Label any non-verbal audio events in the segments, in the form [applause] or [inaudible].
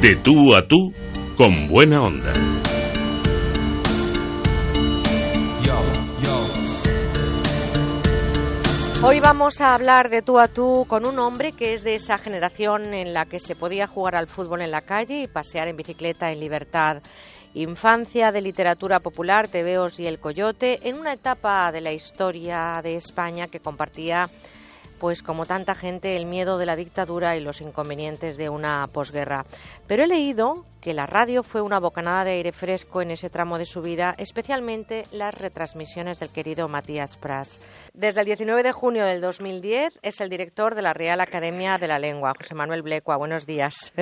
De tú a tú, con buena onda. Hoy vamos a hablar de tú a tú con un hombre que es de esa generación en la que se podía jugar al fútbol en la calle y pasear en bicicleta en libertad. Infancia de literatura popular, Tebeos y el Coyote, en una etapa de la historia de España que compartía pues como tanta gente, el miedo de la dictadura y los inconvenientes de una posguerra. Pero he leído que la radio fue una bocanada de aire fresco en ese tramo de su vida, especialmente las retransmisiones del querido Matías Prats. Desde el 19 de junio del 2010 es el director de la Real Academia de la Lengua, José Manuel Blecua. Buenos días.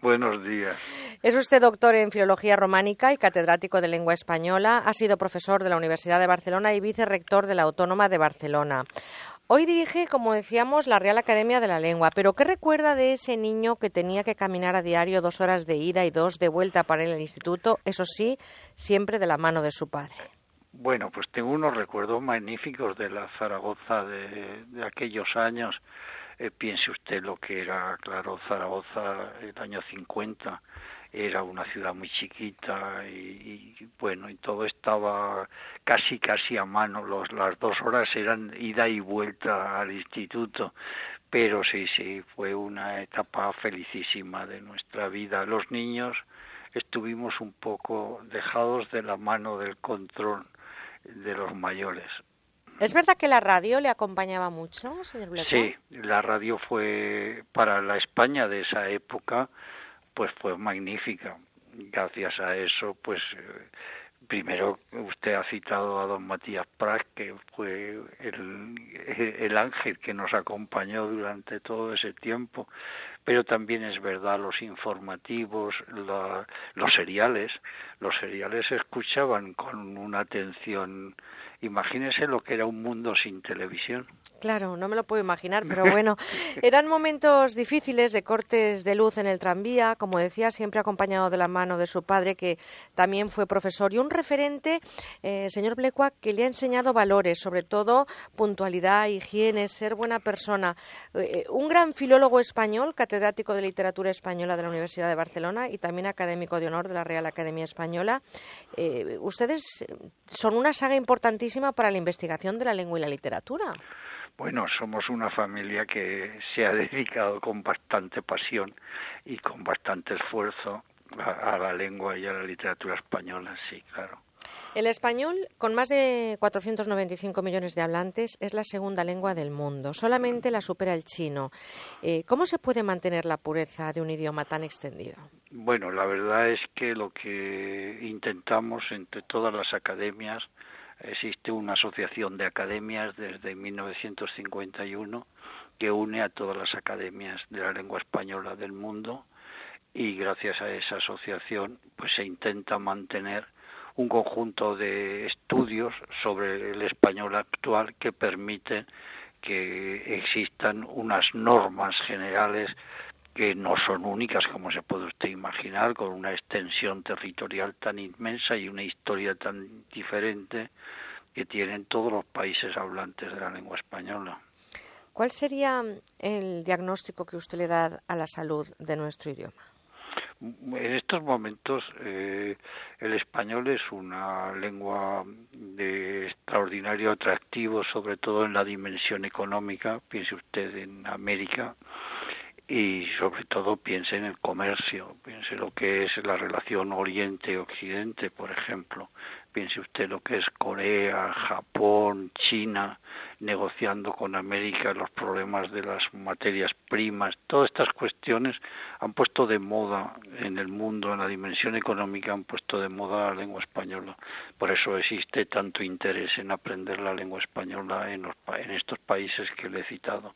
buenos días. Es usted doctor en Filología Románica y catedrático de Lengua Española. Ha sido profesor de la Universidad de Barcelona y vicerrector de la Autónoma de Barcelona. Hoy dirige, como decíamos, la Real Academia de la Lengua, pero ¿qué recuerda de ese niño que tenía que caminar a diario dos horas de ida y dos de vuelta para al instituto, eso sí, siempre de la mano de su padre? Bueno, pues tengo unos recuerdos magníficos de la Zaragoza de, aquellos años. Eh, piense usted lo que era, claro, Zaragoza el año 50 era una ciudad muy chiquita y, bueno y todo estaba casi casi a mano. Los las dos horas eran ida y vuelta al instituto pero sí sí fue una etapa felicísima de nuestra vida. Los niños estuvimos un poco dejados de la mano del control de los mayores. ¿Es verdad que la radio le acompañaba mucho, señor Sí, la radio fue para la España de esa época pues fue magnífica. Gracias a eso, pues eh, primero usted ha citado a don Matías Prat, que fue el, el ángel que nos acompañó durante todo ese tiempo, pero también es verdad los informativos, los seriales, los seriales se escuchaban con una atención Imagínese lo que era un mundo sin televisión. Claro, no me lo puedo imaginar, pero bueno, [laughs] eran momentos difíciles de cortes de luz en el tranvía, como decía, siempre acompañado de la mano de su padre, que también fue profesor, y un referente, eh, señor Blecua, que le ha enseñado valores, sobre todo puntualidad, higiene, ser buena persona. Eh, un gran filólogo español, catedrático de literatura española de la Universidad de Barcelona y también académico de honor de la Real Academia Española. Eh, ustedes son una saga importantísima para la investigación de la lengua y la literatura. Bueno, somos una familia que se ha dedicado con bastante pasión y con bastante esfuerzo a, la lengua y a la literatura española, sí, claro. El español, con más de 495 millones de hablantes, es la segunda lengua del mundo. Solamente la supera el chino. Eh, ¿Cómo se puede mantener la pureza de un idioma tan extendido? Bueno, la verdad es que lo que intentamos entre todas las academias Existe una asociación de academias desde 1951 que une a todas las academias de la lengua española del mundo y gracias a esa asociación pues se intenta mantener un conjunto de estudios sobre el español actual que permiten que existan unas normas generales que no son únicas como se puede usted imaginar, con una extensión territorial tan inmensa y una historia tan diferente que tienen todos los países hablantes de la lengua española. ¿Cuál sería el diagnóstico que usted le da a la salud de nuestro idioma? En estos momentos eh, el español es una lengua de extraordinario atractivo, sobre todo en la dimensión económica. Piense usted en América, y sobre todo piense en el comercio, piense lo que es la relación Oriente-Occidente, por ejemplo, piense usted lo que es Corea, Japón, China, negociando con América los problemas de las materias primas, todas estas cuestiones han puesto de moda en el mundo, en la dimensión económica, han puesto de moda la lengua española. Por eso existe tanto interés en aprender la lengua española en, en estos países que le he citado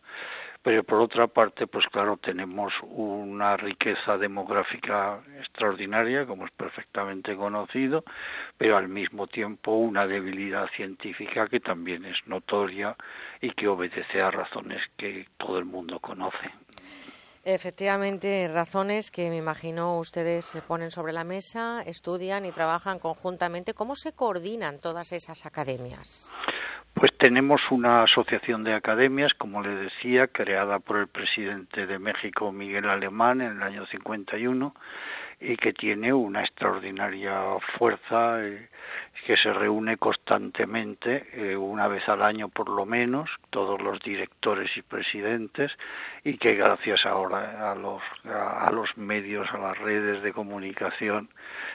pero por otra parte, pues claro, tenemos una riqueza demográfica extraordinaria, como es perfectamente conocido, pero al mismo tiempo una debilidad científica que también es notoria y que obedece a razones que todo el mundo conoce. Efectivamente, razones que me imagino ustedes se ponen sobre la mesa, estudian y trabajan conjuntamente. ¿Cómo se coordinan todas esas academias? Pues tenemos una asociación de academias, como le decía, creada por el presidente de México, Miguel Alemán, en el año 51, y que tiene una extraordinaria fuerza eh, que se reúne constantemente eh, una vez al año por lo menos todos los directores y presidentes y que gracias ahora a los a los medios a las redes de comunicación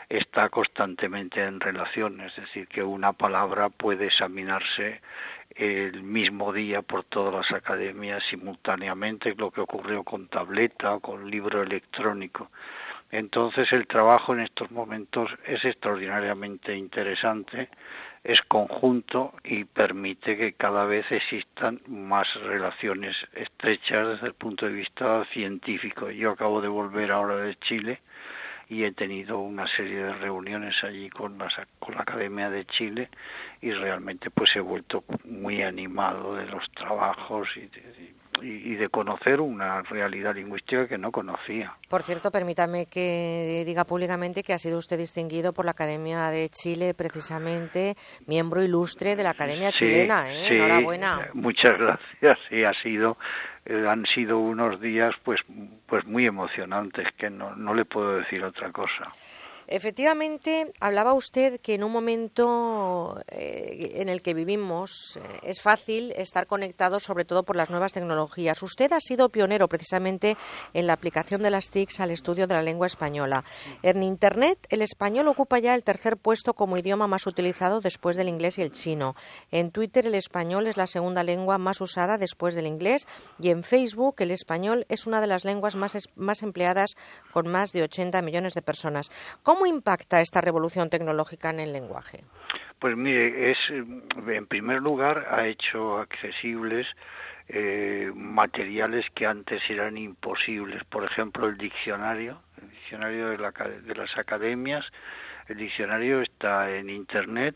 está constantemente en relación. Es decir que una palabra puede examinarse el mismo día por todas las academias simultáneamente lo que ocurrió con tableta con libro electrónico entonces el trabajo en estos momentos es extraordinariamente interesante, es conjunto y permite que cada vez existan más relaciones estrechas desde el punto de vista científico. Yo acabo de volver ahora de Chile y he tenido una serie de reuniones allí con, la Academia de Chile y realmente pues he vuelto muy animado de los trabajos y y, de conocer una realidad lingüística que no conocía. Por cierto, permítame que diga públicamente que ha sido usted distinguido por la Academia de Chile, precisamente miembro ilustre de la Academia Chilena. ¿eh? Enhorabuena. Muchas gracias. Sí, ha sido eh, han sido unos días pues pues muy emocionantes que no, no le puedo decir otra cosa. Efectivamente, hablaba usted que en un momento eh, en el que vivimos eh, es fácil estar conectado sobre todo por las nuevas tecnologías. Usted ha sido pionero precisamente en la aplicación de las TICs al estudio de la lengua española. En Internet, el español ocupa ya el tercer puesto como idioma más utilizado después del inglés y el chino. En Twitter, el español es la segunda lengua más usada después del inglés y en Facebook, el español es una de las lenguas más, más empleadas con más de 80 millones de personas. ¿Cómo impacta esta revolución tecnológica en el lenguaje? Pues mire, es en primer lugar ha hecho accesibles eh, materiales que antes eran imposibles. Por ejemplo, el diccionario, el diccionario de, de las academias. El diccionario está en Internet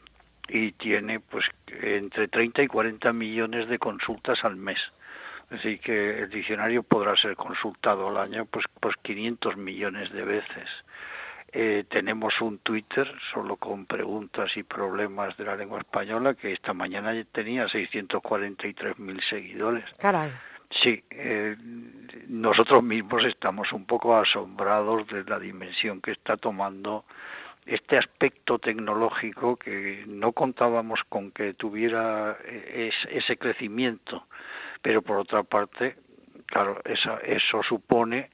y tiene pues entre 30 y 40 millones de consultas al mes. Es decir, que el diccionario podrá ser consultado al año pues, pues 500 millones de veces. Eh, tenemos un Twitter solo con preguntas y problemas de la lengua española que esta mañana tenía 643.000 seguidores. Caray. Sí, eh, nosotros mismos estamos un poco asombrados de la dimensión que está tomando este aspecto tecnológico que no contábamos con que tuviera eh, ese crecimiento, pero por otra parte, claro, eso supone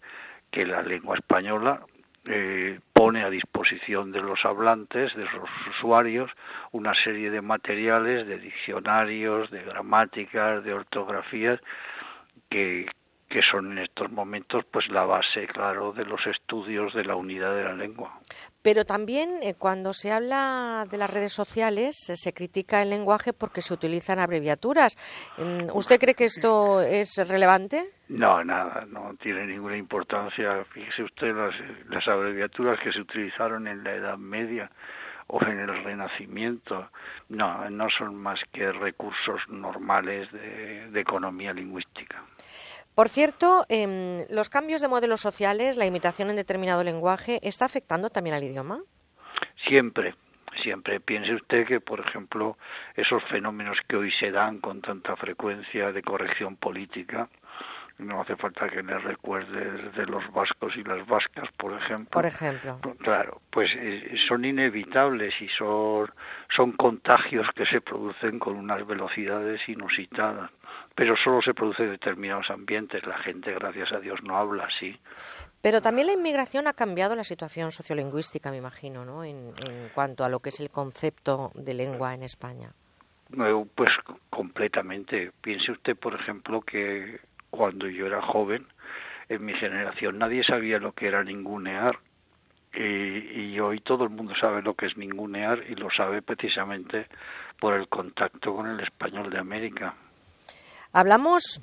que la lengua española eh, pone a disposición de los hablantes, de los usuarios, una serie de materiales, de diccionarios, de gramáticas, de ortografías, que, que son en estos momentos pues la base, claro, de los estudios de la unidad de la lengua. Pero también eh, cuando se habla de las redes sociales se critica el lenguaje porque se utilizan abreviaturas. Mm, ¿Usted cree que esto es relevante? No, nada, no tiene ninguna importancia. Fíjese usted las, las abreviaturas que se utilizaron en la Edad Media o en el Renacimiento. No, no son más que recursos normales de economía lingüística. Por cierto, eh, los cambios de modelos sociales, la imitación en determinado lenguaje, ¿está afectando también al idioma? Siempre, siempre. Piense usted que, por ejemplo, esos fenómenos que hoy se dan con tanta frecuencia de corrección política, no hace falta que me recuerde de los vascos y las vascas, por ejemplo. Por ejemplo. Claro, pues eh, son inevitables y son, son contagios que se producen con unas velocidades inusitadas. Pero solo se produce en determinados ambientes. La gente, gracias a Dios, no habla así. Pero también la inmigración ha cambiado la situación sociolingüística, me imagino, ¿no? En, en cuanto a lo que es el concepto de lengua en España. Pues completamente. Piense usted, por ejemplo, que cuando yo era joven, en mi generación nadie sabía lo que era ningunear. Y, hoy todo el mundo sabe lo que es ningunear y lo sabe precisamente por el contacto con el español de América. Hablamos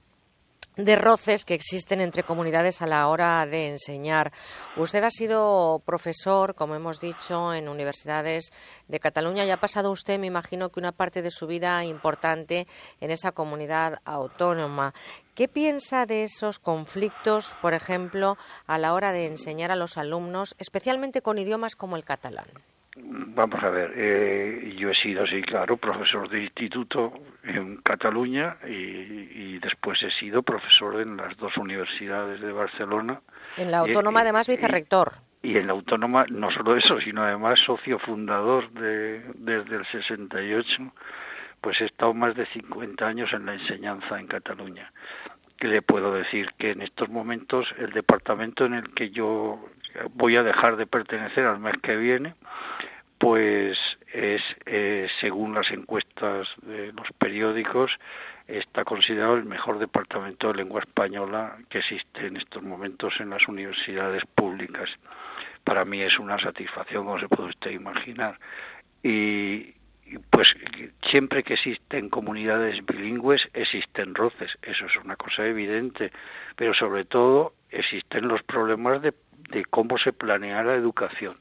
de roces que existen entre comunidades a la hora de enseñar. Usted ha sido profesor, como hemos dicho, en universidades de Cataluña y ha pasado usted, me imagino, que una parte de su vida importante en esa comunidad autónoma. ¿Qué piensa de esos conflictos, por ejemplo, a la hora de enseñar a los alumnos, especialmente con idiomas como el catalán? Vamos a ver, eh, yo he sido, sí, claro, profesor de instituto en Cataluña y, después he sido profesor en las dos universidades de Barcelona. En la Autónoma, además, vicerrector. Y, en la Autónoma, no solo eso, sino además socio fundador de, desde el 68, pues he estado más de 50 años en la enseñanza en Cataluña. Que le puedo decir que en estos momentos el departamento en el que yo voy a dejar de pertenecer al mes que viene, pues es, eh, según las encuestas de los periódicos, está considerado el mejor departamento de lengua española que existe en estos momentos en las universidades públicas. Para mí es una satisfacción, como se puede usted imaginar. Y, pues siempre que existen comunidades bilingües existen roces, eso es una cosa evidente, pero sobre todo existen los problemas de de cómo se planea la educación.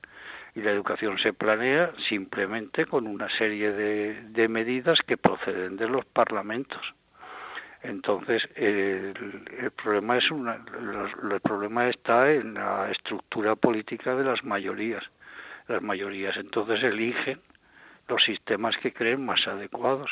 Y la educación se planea simplemente con una serie de, medidas que proceden de los parlamentos. Entonces, el, problema es una, el problema está en la estructura política de las mayorías. Las mayorías entonces eligen los sistemas que creen más adecuados.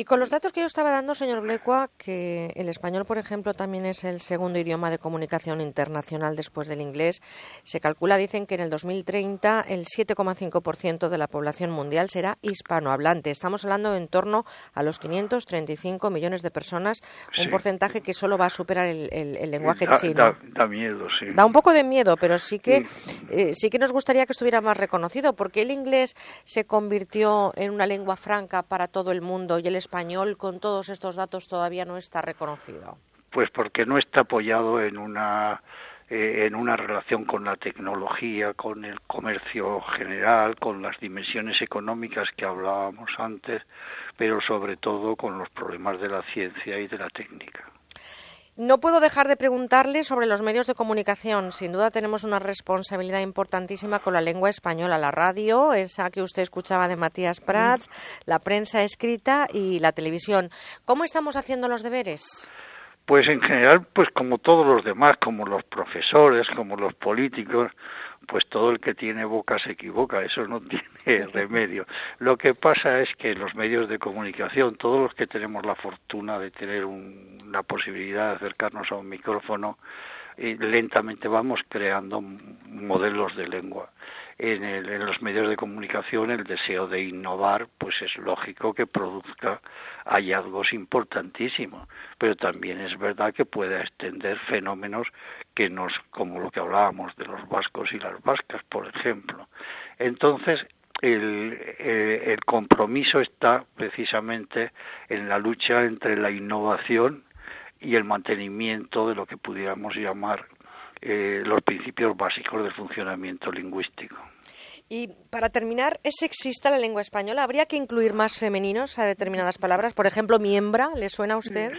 Y con los datos que yo estaba dando, señor Blecua, que el español, por ejemplo, también es el segundo idioma de comunicación internacional después del inglés, se calcula, dicen que en el 2030 el 7,5% de la población mundial será hispanohablante. Estamos hablando en torno a los 535 millones de personas, un porcentaje que solo va a superar el, lenguaje chino. Da, miedo, sí. Da un poco de miedo, pero sí que, eh, sí que nos gustaría que estuviera más reconocido, porque el inglés se convirtió en una lengua franca para todo el mundo y el español con todos estos datos todavía no está reconocido? Pues porque no está apoyado en una eh, en una relación con la tecnología, con el comercio general, con las dimensiones económicas que hablábamos antes, pero sobre todo con los problemas de la ciencia y de la técnica. No puedo dejar de preguntarle sobre los medios de comunicación. Sin duda tenemos una responsabilidad importantísima con la lengua española, la radio, esa que usted escuchaba de Matías Prats, la prensa escrita y la televisión. ¿Cómo estamos haciendo los deberes? Pues en general, pues como todos los demás, como los profesores, como los políticos, pues todo el que tiene boca se equivoca, eso no [laughs] tiene remedio. Lo que pasa es que los medios de comunicación, todos los que tenemos la fortuna de tener una posibilidad de acercarnos a un micrófono, y lentamente vamos creando modelos de lengua. En, en, los medios de comunicación el deseo de innovar, pues es lógico que produzca hallazgos importantísimos, pero también es verdad que puede extender fenómenos que nos, como lo que hablábamos de los vascos y las vascas, por ejemplo. Entonces, el, eh, el compromiso está precisamente en la lucha entre la innovación y el mantenimiento de lo que pudiéramos llamar eh, los principios básicos del funcionamiento lingüístico. Y para terminar, ¿es sexista la lengua española? ¿Habría que incluir más femeninos a determinadas palabras? Por ejemplo, miembra, ¿le suena a usted?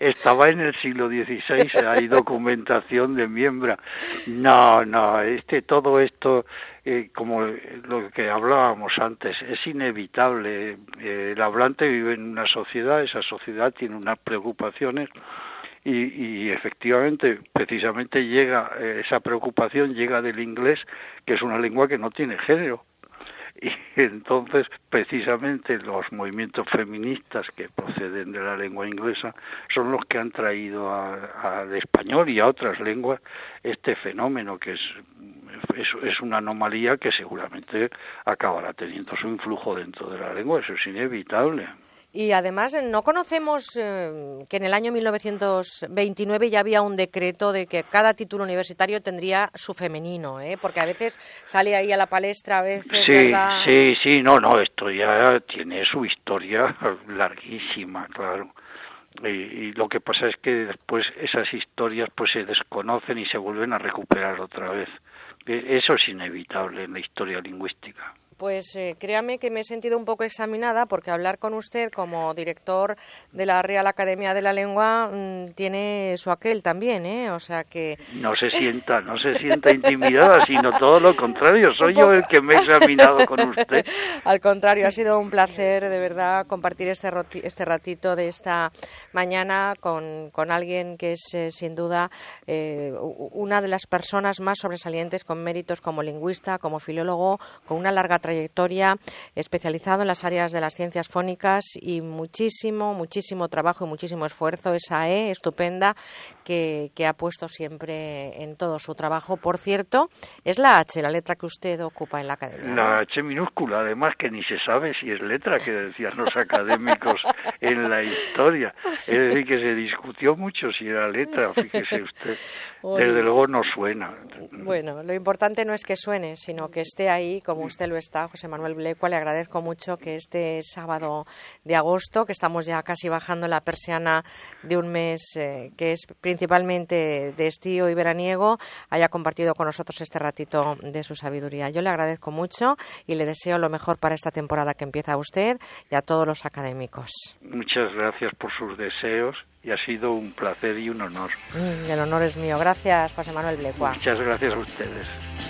estaba en el siglo XVI, hay documentación de miembra. No, no, este, todo esto, eh, como lo que hablábamos antes, es inevitable. Eh, el hablante vive en una sociedad, esa sociedad tiene unas preocupaciones y, efectivamente precisamente llega eh, esa preocupación llega del inglés que es una lengua que no tiene género. [laughs] Y entonces precisamente los movimientos feministas que proceden de la lengua inglesa son los que han traído al español y a otras lenguas este fenómeno que es, es, es una anomalía que seguramente acabará teniendo su influjo dentro de la lengua. Eso es inevitable y además no conocemos eh, que en el año 1929 ya había un decreto de que cada título universitario tendría su femenino, ¿eh? porque a veces sale ahí a la palestra, a veces. Sí, sí, sí, no, no, esto ya tiene su historia [laughs] larguísima, claro. Y, y, lo que pasa es que después esas historias pues se desconocen y se vuelven a recuperar otra vez. E, eso es inevitable en la historia lingüística. Pues eh, créame que me he sentido un poco examinada porque hablar con usted como director de la Real Academia de la Lengua mm, tiene su aquel también, ¿eh? O sea que... No se sienta, no se sienta intimidada, sino todo lo contrario, soy yo el que me he examinado con usted. [laughs] Al contrario, ha sido un placer de verdad compartir este, este ratito de esta mañana con, con alguien que es eh, sin duda eh, una de las personas más sobresalientes con méritos como lingüista, como filólogo, con una larga trayectoria trayectoria, especializado en las áreas de las ciencias fónicas y muchísimo, muchísimo trabajo y muchísimo esfuerzo. Esa E estupenda que, ha puesto siempre en todo su trabajo. Por cierto, es la H, la letra que usted ocupa en la academia. La H minúscula, además que ni se sabe si es letra, que decían los académicos [laughs] en la historia. Es decir, que se discutió mucho si era letra, fíjese usted. Desde luego no suena. Bueno, lo importante no es que suene, sino que esté ahí como usted lo está José Manuel Blecua. Le agradezco mucho que este sábado de agosto, que estamos ya casi bajando la persiana de un mes eh, que es principalmente de estío y veraniego, haya compartido con nosotros este ratito de su sabiduría. Yo le agradezco mucho y le deseo lo mejor para esta temporada que empieza a usted y a todos los académicos. Muchas gracias por sus deseos y ha sido un placer y un honor. Mm, el honor es mío. Gracias, José Manuel Blecua. Muchas gracias a ustedes.